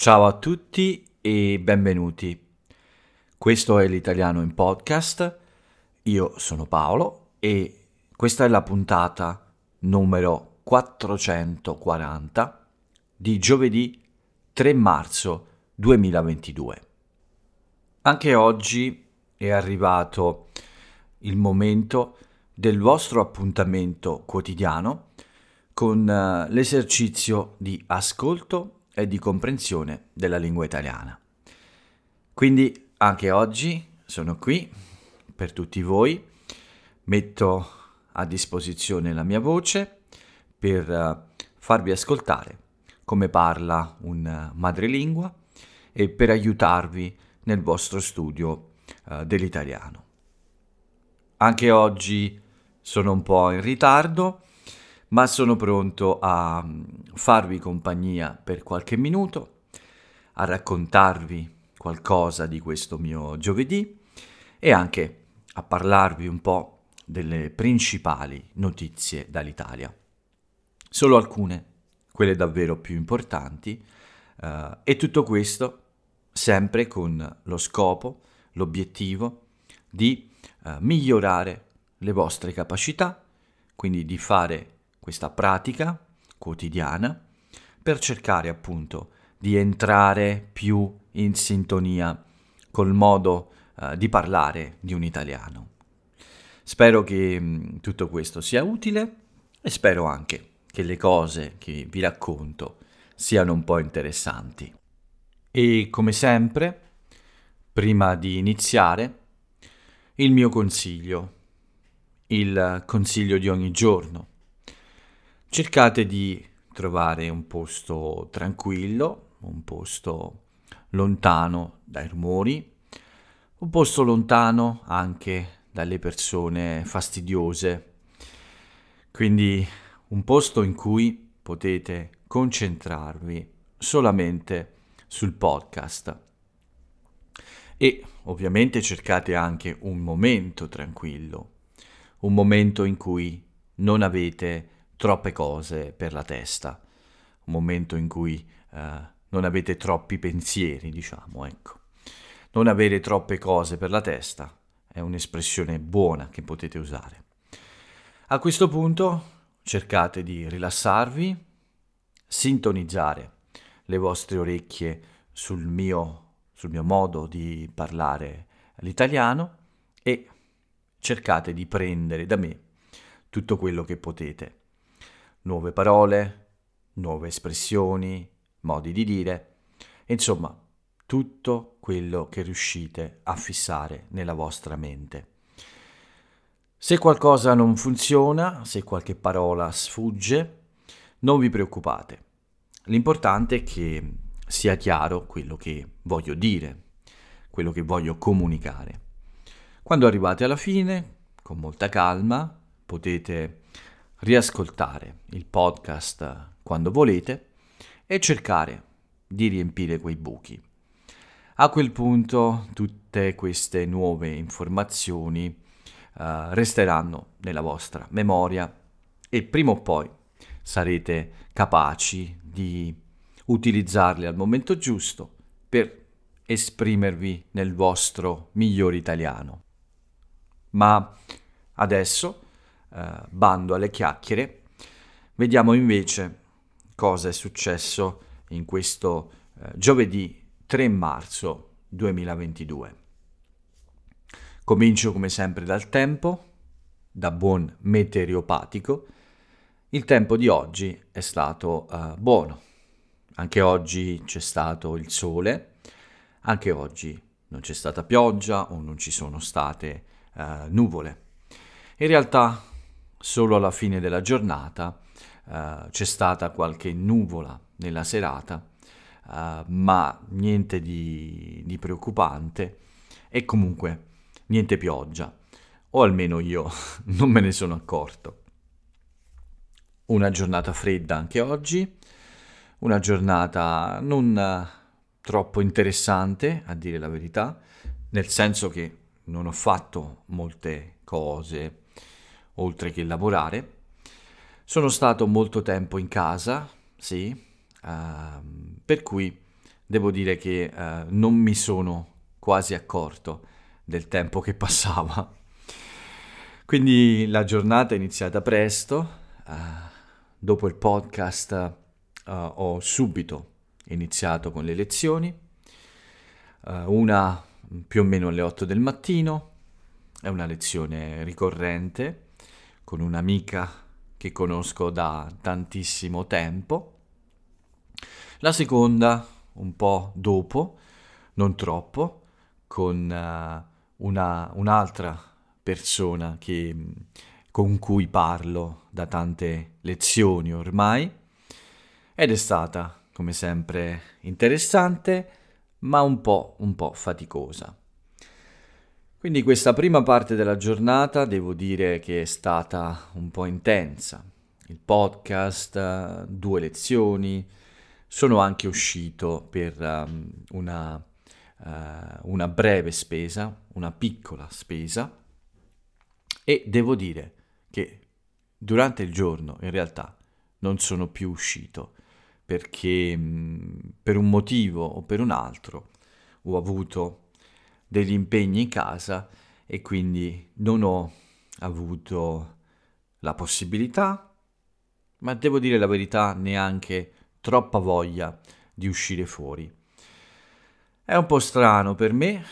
Ciao a tutti e benvenuti. Questo è l'italiano in podcast. Io sono Paolo e questa è la puntata numero 440 di giovedì 3 marzo 2022. Anche oggi è arrivato il momento del vostro appuntamento quotidiano con eh, l'esercizio di ascolto e di comprensione della lingua italiana. Quindi anche oggi sono qui per tutti voi, metto a disposizione la mia voce per uh, farvi ascoltare come parla un madrelingua e per aiutarvi nel vostro studio uh, dell'italiano. Anche oggi sono un po' in ritardo ma sono pronto a mm, farvi compagnia per qualche minuto, a raccontarvi qualcosa di questo mio giovedì e anche a parlarvi un po' delle principali notizie dall'Italia. Solo alcune, quelle davvero più importanti, uh, e tutto questo sempre con lo scopo, l'obiettivo di uh, migliorare le vostre capacità, quindi di fare questa pratica quotidiana per cercare appunto di entrare più in sintonia col modo uh, di parlare di un italiano. Spero che mm, tutto questo sia utile e spero anche che le cose che vi racconto siano un po' interessanti. E come sempre, prima di iniziare, il mio consiglio, il consiglio di ogni giorno, cercate di trovare un posto tranquillo, un posto lontano dai rumori, un posto lontano anche dalle persone fastidiose. Quindi un posto in cui potete concentrarvi solamente sul podcast. E ovviamente cercate anche un momento tranquillo, un momento in cui non avete troppe cose per la testa, un momento in cui eh, non avete troppi pensieri, diciamo, ecco. Non avere troppe cose per la testa è un'espressione buona che potete usare. A questo punto cercate di rilassarvi, sintonizzare le vostre orecchie sul mio, sul mio modo di parlare l'italiano e cercate di prendere da me tutto quello che potete nuove parole, nuove espressioni, modi di dire, insomma, tutto quello che riuscite a fissare nella vostra mente. Se qualcosa non funziona, se qualche parola sfugge, non vi preoccupate. L'importante è che sia chiaro quello che voglio dire, quello che voglio comunicare. Quando arrivate alla fine, con molta calma, potete riascoltare il podcast quando volete e cercare di riempire quei buchi. A quel punto tutte queste nuove informazioni uh, resteranno nella vostra memoria e prima o poi sarete capaci di utilizzarle al momento giusto per esprimervi nel vostro miglior italiano. Ma adesso eh, bando alle chiacchiere, vediamo invece cosa è successo in questo eh, giovedì 3 marzo 2022. Comincio come sempre dal tempo, da buon meteoropatico. Il tempo di oggi è stato uh, buono. Anche oggi c'è stato il sole, anche oggi non c'è stata pioggia o non ci sono state uh, nuvole. In realtà Solo alla fine della giornata uh, c'è stata qualche nuvola nella serata, uh, ma niente di, di preoccupante e comunque niente pioggia, o almeno io non me ne sono accorto. Una giornata fredda anche oggi, una giornata non troppo interessante, a dire la verità, nel senso che non ho fatto molte cose oltre che lavorare. Sono stato molto tempo in casa, sì, uh, per cui devo dire che eh, non mi sono quasi accorto del tempo che passava. Quindi la giornata è iniziata presto, uh, dopo il podcast uh, ho subito iniziato con le lezioni, uh, una più o meno alle 8 del mattino, è una lezione ricorrente con un'amica che conosco da tantissimo tempo. La seconda un po' dopo, non troppo, con uh, una, un'altra persona che, con cui parlo da tante lezioni ormai ed è stata, come sempre, interessante, ma un po', un po' faticosa. Quindi questa prima parte della giornata devo dire che è stata un po' intensa. Il podcast, due lezioni, sono anche uscito per um, una, uh, una breve spesa, una piccola spesa e devo dire che durante il giorno in realtà non sono più uscito perché mh, per un motivo o per un altro ho avuto degli impegni in casa e quindi non ho avuto la possibilità, ma devo dire la verità, neanche troppa voglia di uscire fuori. È un po' strano per me,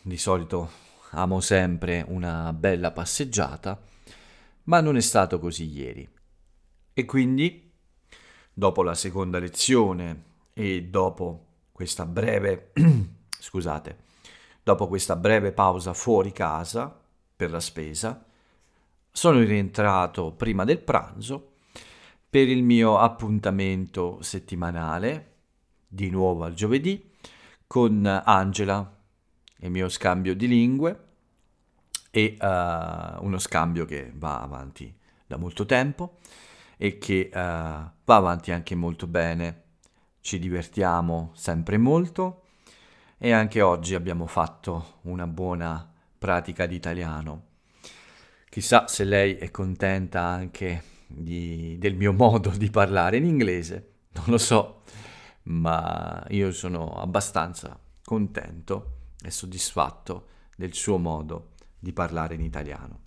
di solito amo sempre una bella passeggiata, ma non è stato così ieri. E quindi, dopo la seconda lezione e dopo questa breve, scusate, Dopo questa breve pausa fuori casa per la spesa, sono rientrato prima del pranzo per il mio appuntamento settimanale, di nuovo al giovedì, con Angela, il mio scambio di lingue e uh, uno scambio che va avanti da molto tempo e che uh, va avanti anche molto bene. Ci divertiamo sempre molto e anche oggi abbiamo fatto una buona pratica di italiano. Chissà se lei è contenta anche di, del mio modo di parlare in inglese, non lo so, ma io sono abbastanza contento e soddisfatto del suo modo di parlare in italiano.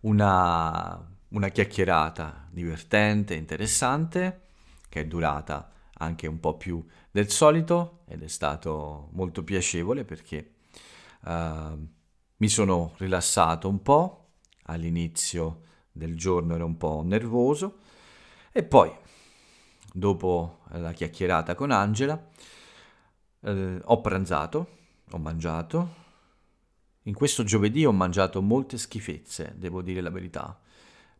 Una, una chiacchierata divertente, interessante, che è durata anche un po' più del solito ed è stato molto piacevole perché uh, mi sono rilassato un po', all'inizio del giorno ero un po' nervoso e poi dopo la chiacchierata con Angela eh, ho pranzato, ho mangiato. In questo giovedì ho mangiato molte schifezze, devo dire la verità.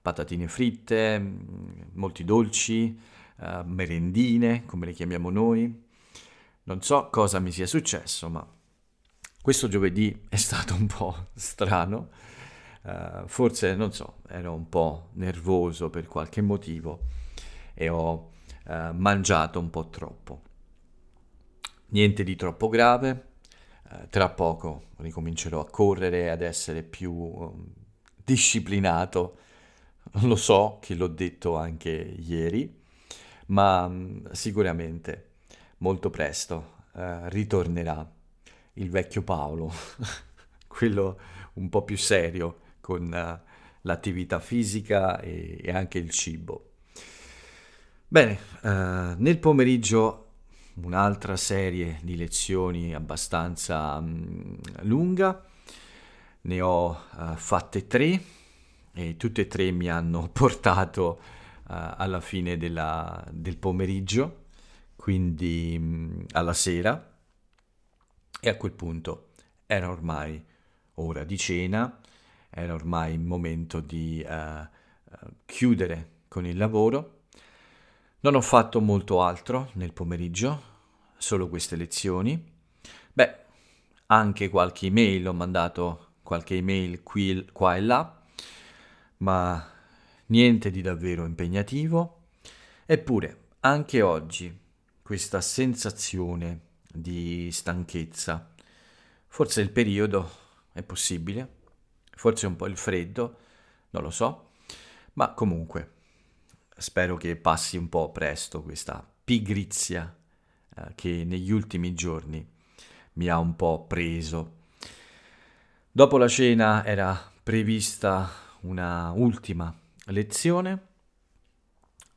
Patatine fritte, mm, molti dolci, uh, merendine, come le chiamiamo noi. Non so cosa mi sia successo, ma questo giovedì è stato un po' strano. Uh, forse, non so, ero un po' nervoso per qualche motivo e ho uh, mangiato un po' troppo. Niente di troppo grave, tra poco ricomincerò a correre, ad essere più um, disciplinato. Lo so che l'ho detto anche ieri, ma mm, sicuramente molto presto eh, ritornerà il vecchio Paolo, quello un po' più serio con eh, l'attività fisica e, e, anche il cibo. Bene, eh, nel pomeriggio un'altra serie di lezioni abbastanza mh, mm, lunga, ne ho uh, fatte tre e tutte e tre mi hanno portato alla fine della, del pomeriggio, quindi mh, mm, alla sera, e a quel punto era ormai ora di cena, era ormai il momento di uh, chiudere con il lavoro. Non ho fatto molto altro nel pomeriggio, solo queste lezioni. Beh, anche qualche email, ho mandato qualche email qui, qua e là, ma niente di davvero impegnativo, eppure anche oggi questa sensazione di stanchezza, forse il periodo è possibile, forse un po' il freddo, non lo so, ma comunque spero che passi un po' presto questa pigrizia eh, che negli ultimi giorni mi ha un po' preso. Dopo la cena era prevista una ultima lezione,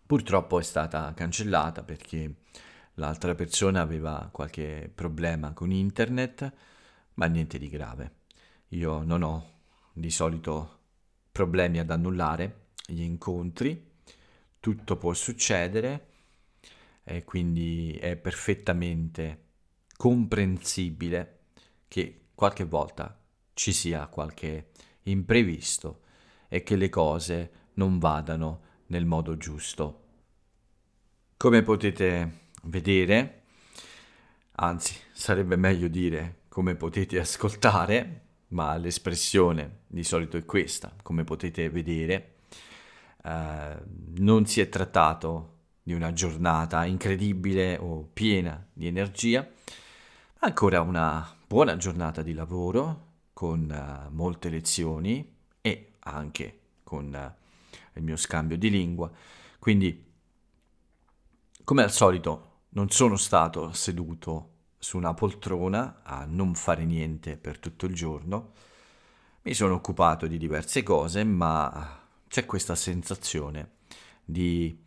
purtroppo è stata cancellata perché l'altra persona aveva qualche problema con internet, ma niente di grave. Io non ho di solito problemi ad annullare gli incontri, tutto può succedere e quindi è perfettamente comprensibile che qualche volta ci sia qualche imprevisto e che le cose non vadano nel modo giusto. Come potete vedere, anzi sarebbe meglio dire come potete ascoltare, ma l'espressione di solito è questa, come potete vedere, eh, non si è trattato di una giornata incredibile o piena di energia, ancora una buona giornata di lavoro con uh, molte lezioni e anche con uh, il mio scambio di lingua. Quindi, come al solito, non sono stato seduto su una poltrona a non fare niente per tutto il giorno. Mi sono occupato di diverse cose, ma c'è questa sensazione di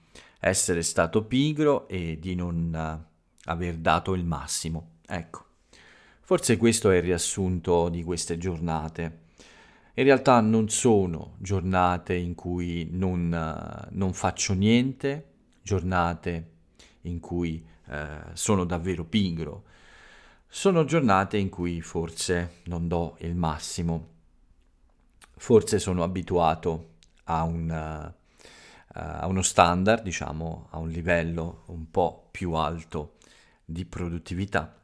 essere stato pigro e di non aver dato il massimo. Ecco, forse questo è il riassunto di queste giornate. In realtà non sono giornate in cui non, uh, non faccio niente, giornate in cui uh, sono davvero pigro, sono giornate in cui forse non do il massimo, forse sono abituato a, un, uh, a uno standard, diciamo, a un livello un po' più alto di produttività.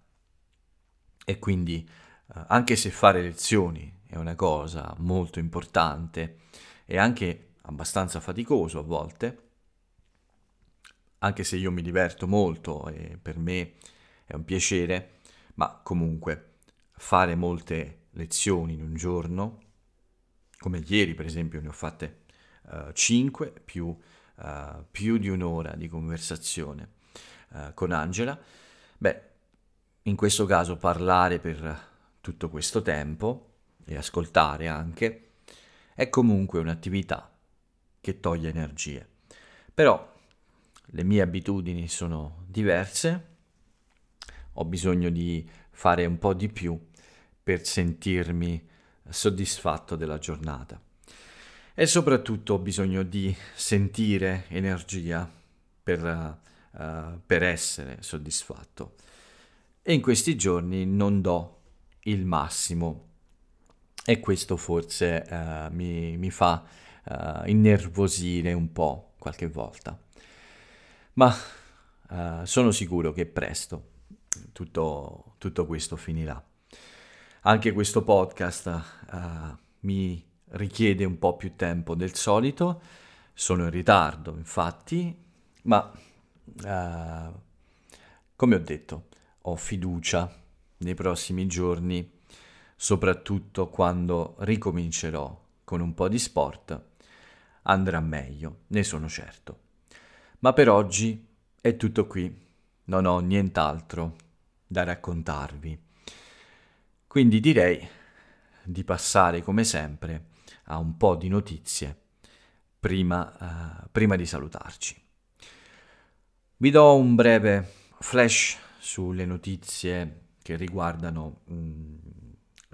E quindi uh, anche se fare lezioni è una cosa molto importante e anche abbastanza faticoso a volte, anche se io mi diverto molto e per me è un piacere, ma comunque fare molte lezioni in un giorno, come ieri per esempio ne ho fatte uh, eh, 5 più, uh, più, di un'ora di conversazione uh, con Angela, beh, in questo caso parlare per tutto questo tempo e ascoltare anche è comunque un'attività che toglie energie. Però le mie abitudini sono diverse, ho bisogno di fare un po' di più per sentirmi soddisfatto della giornata. E soprattutto ho bisogno di sentire energia per, uh, per essere soddisfatto. E in questi giorni non do il massimo e questo forse uh, mi, mi, fa uh, innervosire un po' qualche volta. Ma sono sicuro che presto tutto, tutto questo finirà. Anche questo podcast mi richiede un po' più tempo del solito, sono in ritardo infatti, ma uh, come ho detto, ho fiducia nei prossimi giorni, soprattutto quando ricomincerò con un po' di sport, andrà meglio, ne sono certo. Ma per oggi è tutto qui, non ho nient'altro da raccontarvi. Quindi direi di passare come sempre a un po' di notizie prima, uh, prima di salutarci. Vi do un breve flash sulle notizie che riguardano mh, mm,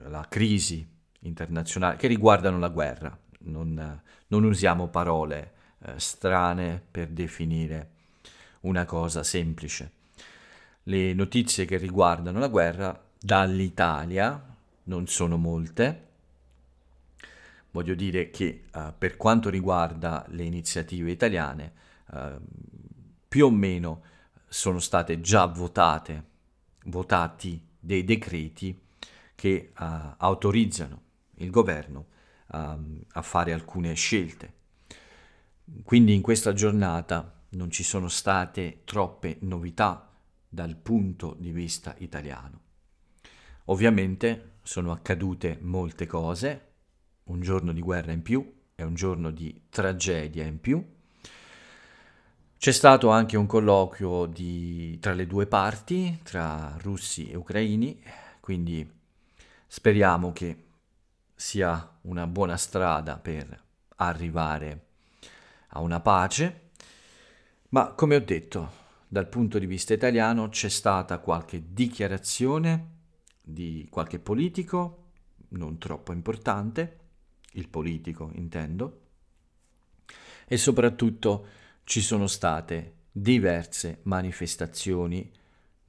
la crisi internazionale, che riguardano la guerra. Non, non usiamo parole eh, strane per definire una cosa semplice. Le notizie che riguardano la guerra dall'Italia non sono molte, voglio dire che uh, per quanto riguarda le iniziative italiane, uh, più o meno sono state già votate, votati dei decreti che uh, autorizzano il governo um, a fare alcune scelte. Quindi in questa giornata non ci sono state troppe novità dal punto di vista italiano. Ovviamente sono accadute molte cose, un giorno di guerra in più, è un giorno di tragedia in più. C'è stato anche un colloquio di, tra le due parti, tra russi e ucraini, quindi speriamo che sia una buona strada per arrivare a una pace, ma come ho detto, dal punto di vista italiano c'è stata qualche dichiarazione di qualche politico, non troppo importante, il politico intendo, e soprattutto ci sono state diverse manifestazioni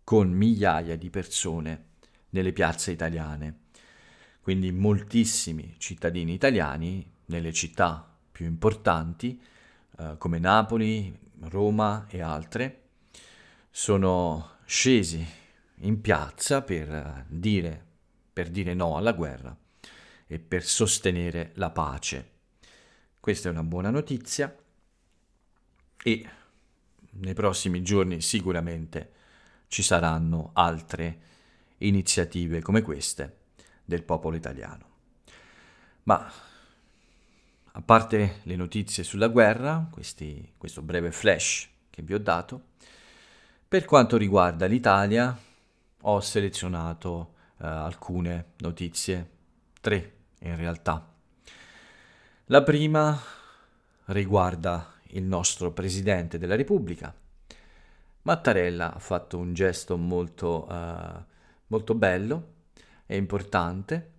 con migliaia di persone nelle piazze italiane. Quindi moltissimi cittadini italiani nelle città più importanti eh, come Napoli, Roma e altre sono scesi in piazza per dire, per dire no alla guerra e per sostenere la pace. Questa è una buona notizia e nei prossimi giorni sicuramente ci saranno altre iniziative come queste del popolo italiano. Ma a parte le notizie sulla guerra, questi, questo breve flash che vi ho dato, per quanto riguarda l'Italia ho selezionato uh, alcune notizie, tre in realtà. La prima riguarda il nostro Presidente della Repubblica. Mattarella ha fatto un gesto molto, uh, molto bello e importante.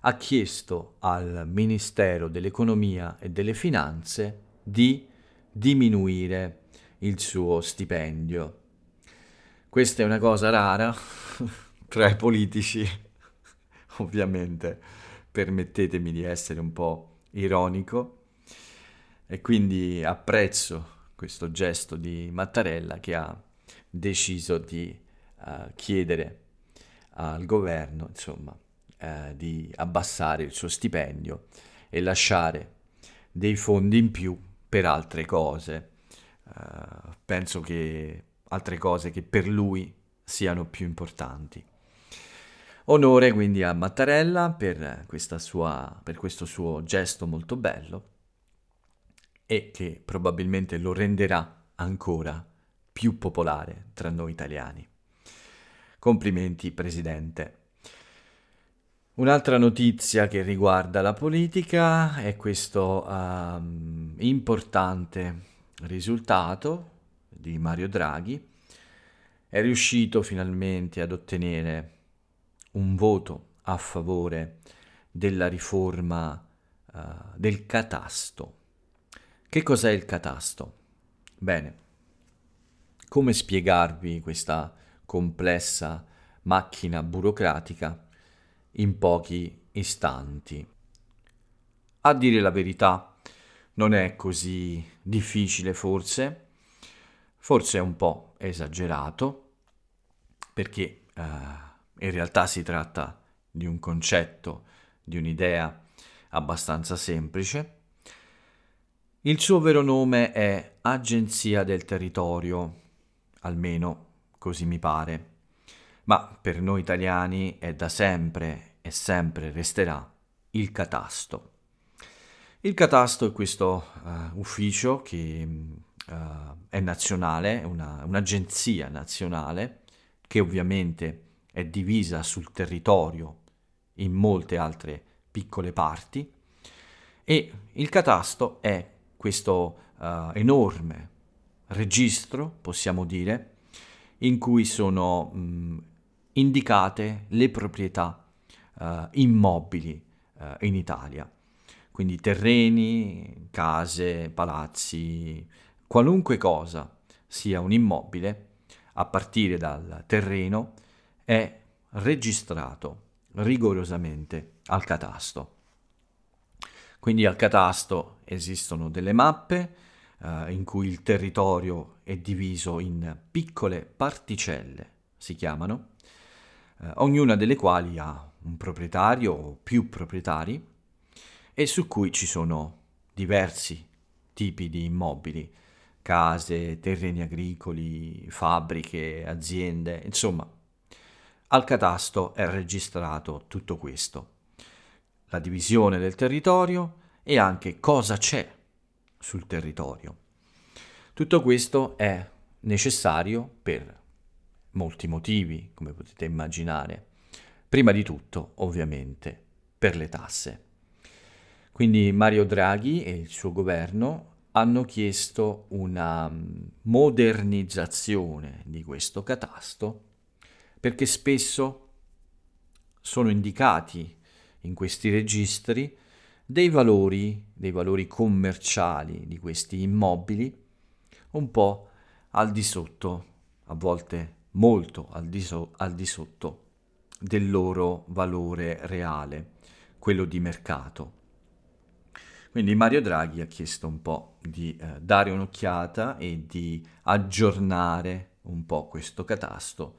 Ha chiesto al Ministero dell'Economia e delle Finanze di diminuire il suo stipendio. Questa è una cosa rara tra i politici, ovviamente permettetemi di essere un po' ironico e quindi apprezzo questo gesto di Mattarella che ha deciso di uh, chiedere al governo insomma, uh, di abbassare il suo stipendio e lasciare dei fondi in più per altre cose. Uh, penso che altre cose che per lui siano più importanti. Onore quindi a Mattarella per, sua, per questo suo gesto molto bello e che probabilmente lo renderà ancora più popolare tra noi italiani. Complimenti, Presidente. Un'altra notizia che riguarda la politica è questo um, importante risultato di Mario Draghi. È riuscito finalmente ad ottenere un voto a favore della riforma uh, del catasto che cos'è il catasto? Bene, come spiegarvi questa complessa macchina burocratica in pochi istanti? A dire la verità, non è così difficile forse, forse è un po' esagerato, perché eh, in realtà si tratta di un concetto, di un'idea abbastanza semplice il suo vero nome è Agenzia del Territorio, almeno così mi pare, ma per noi italiani è da sempre e sempre resterà il catasto. Il catasto è questo uh, ufficio che uh, è nazionale, una, un'agenzia nazionale che ovviamente è divisa sul territorio in molte altre piccole parti e il catasto è questo uh, enorme registro, possiamo dire, in cui sono mh, indicate le proprietà uh, immobili uh, in Italia. Quindi terreni, case, palazzi, qualunque cosa sia un immobile, a partire dal terreno, è registrato rigorosamente al catasto. Quindi al catasto esistono delle mappe eh, in cui il territorio è diviso in piccole particelle, si chiamano, eh, ognuna delle quali ha un proprietario o più proprietari e su cui ci sono diversi tipi di immobili, case, terreni agricoli, fabbriche, aziende, insomma, al catasto è registrato tutto questo la divisione del territorio e anche cosa c'è sul territorio. Tutto questo è necessario per molti motivi, come potete immaginare. Prima di tutto, ovviamente, per le tasse. Quindi Mario Draghi e il suo governo hanno chiesto una modernizzazione di questo catasto perché spesso sono indicati in questi registri dei valori, dei valori commerciali di questi immobili un po' al di sotto, a volte molto al di, so- al di sotto del loro valore reale, quello di mercato. Quindi Mario Draghi ha chiesto un po' di eh, dare un'occhiata e di aggiornare un po' questo catasto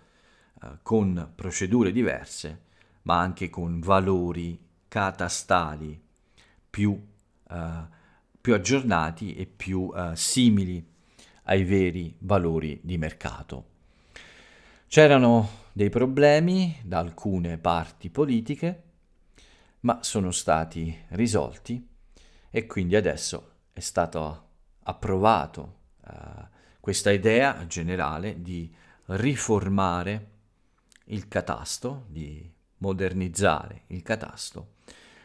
eh, con procedure diverse, ma anche con valori catastali più, eh, più aggiornati e più eh, simili ai veri valori di mercato. C'erano dei problemi da alcune parti politiche, ma sono stati risolti e quindi adesso è stato approvato uh, questa idea generale di riformare il catasto, di modernizzare il catasto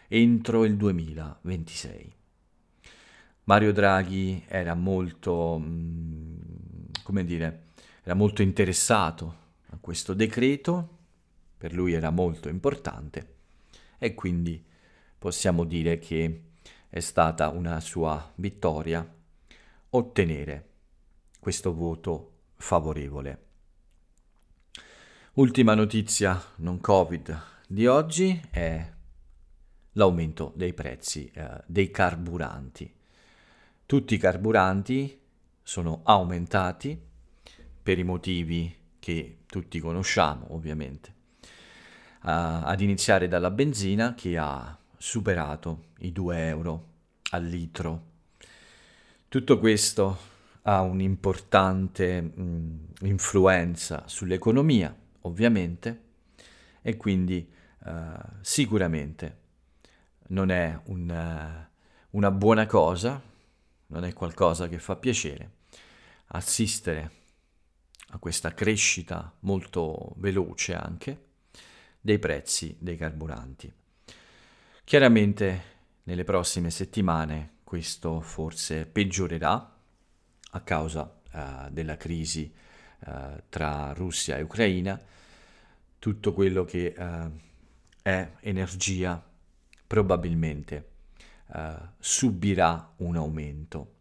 entro il 2026. Mario Draghi era molto, mm, come dire, era molto interessato a questo decreto, per lui era molto importante e quindi possiamo dire che è stata una sua vittoria ottenere questo voto favorevole. Ultima notizia non Covid di oggi è l'aumento dei prezzi eh, dei carburanti. Tutti i carburanti sono aumentati per i motivi che tutti conosciamo ovviamente, uh, ad iniziare dalla benzina che ha superato i 2 euro al litro. Tutto questo ha un'importante mh, influenza sull'economia, ovviamente, e quindi uh, sicuramente non è un, uh, una buona cosa, non è qualcosa che fa piacere assistere a questa crescita molto veloce anche dei prezzi dei carburanti. Chiaramente nelle prossime settimane questo forse peggiorerà a causa uh, della crisi uh, tra Russia e Ucraina. Tutto quello che uh, è energia probabilmente subirà un aumento.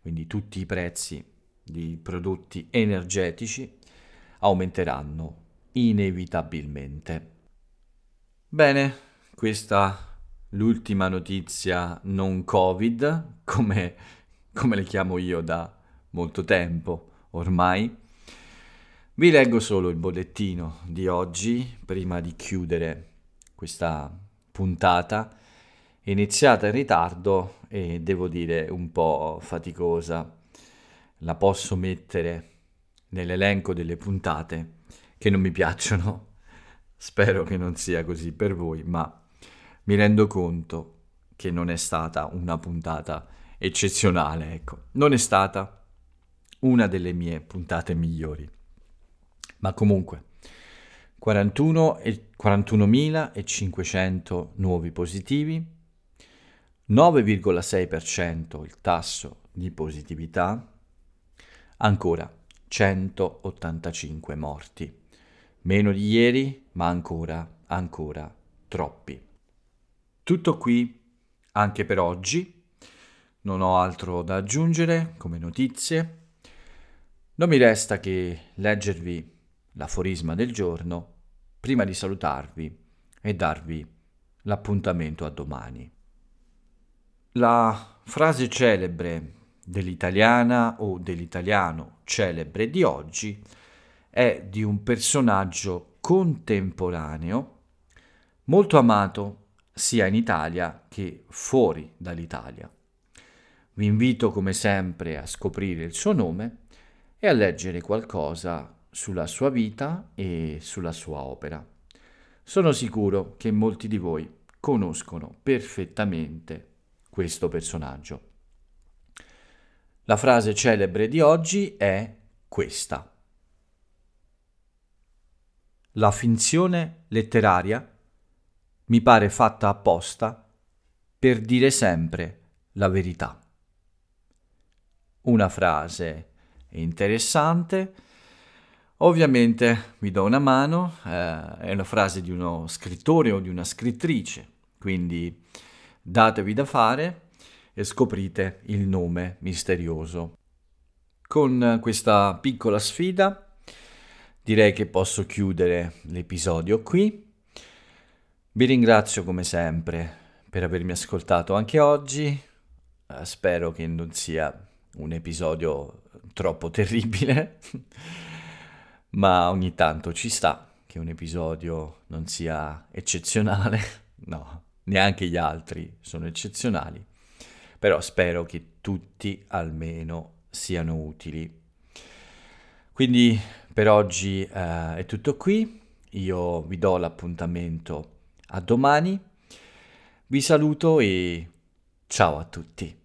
Quindi tutti i prezzi di prodotti energetici aumenteranno inevitabilmente. Bene, questa l'ultima notizia non Covid, come, come le chiamo io da molto tempo ormai. Vi leggo solo il bollettino di oggi prima di chiudere questa puntata, iniziata in ritardo e devo dire un po' faticosa la posso mettere nell'elenco delle puntate che non mi piacciono. Spero che non sia così per voi, ma mi rendo conto che non è stata una puntata eccezionale, ecco. Non è stata una delle mie puntate migliori. Ma comunque 41 e 41.500 nuovi positivi, 9,6% il tasso di positività, Ancora 185 morti. Meno di ieri, ma ancora, ancora troppi. Tutto qui anche per oggi. Non ho altro da aggiungere come notizie. Non mi resta che leggervi l'aforisma del giorno prima di salutarvi e darvi l'appuntamento a domani. La frase celebre dell'italiana o dell'italiano celebre di oggi è di un personaggio contemporaneo molto amato sia in Italia che fuori dall'Italia. Vi invito come sempre a scoprire il suo nome e a leggere qualcosa sulla sua vita e sulla sua opera. Sono sicuro che molti di voi conoscono perfettamente questo personaggio. La frase celebre di oggi è questa. La finzione letteraria mi pare fatta apposta per dire sempre la verità. Una frase interessante. Ovviamente vi do una mano, eh, è una frase di uno scrittore o di una scrittrice, quindi datevi da fare e scoprite il nome misterioso. Con questa piccola sfida direi che posso chiudere l'episodio qui. Vi ringrazio come sempre per avermi ascoltato anche oggi. Uh, spero che non sia un episodio troppo terribile, ma ogni tanto ci sta che un episodio non sia eccezionale. No, neanche gli altri sono eccezionali però spero che tutti almeno siano utili. Quindi per oggi uh, è tutto qui, io vi do l'appuntamento a domani, vi saluto e ciao a tutti.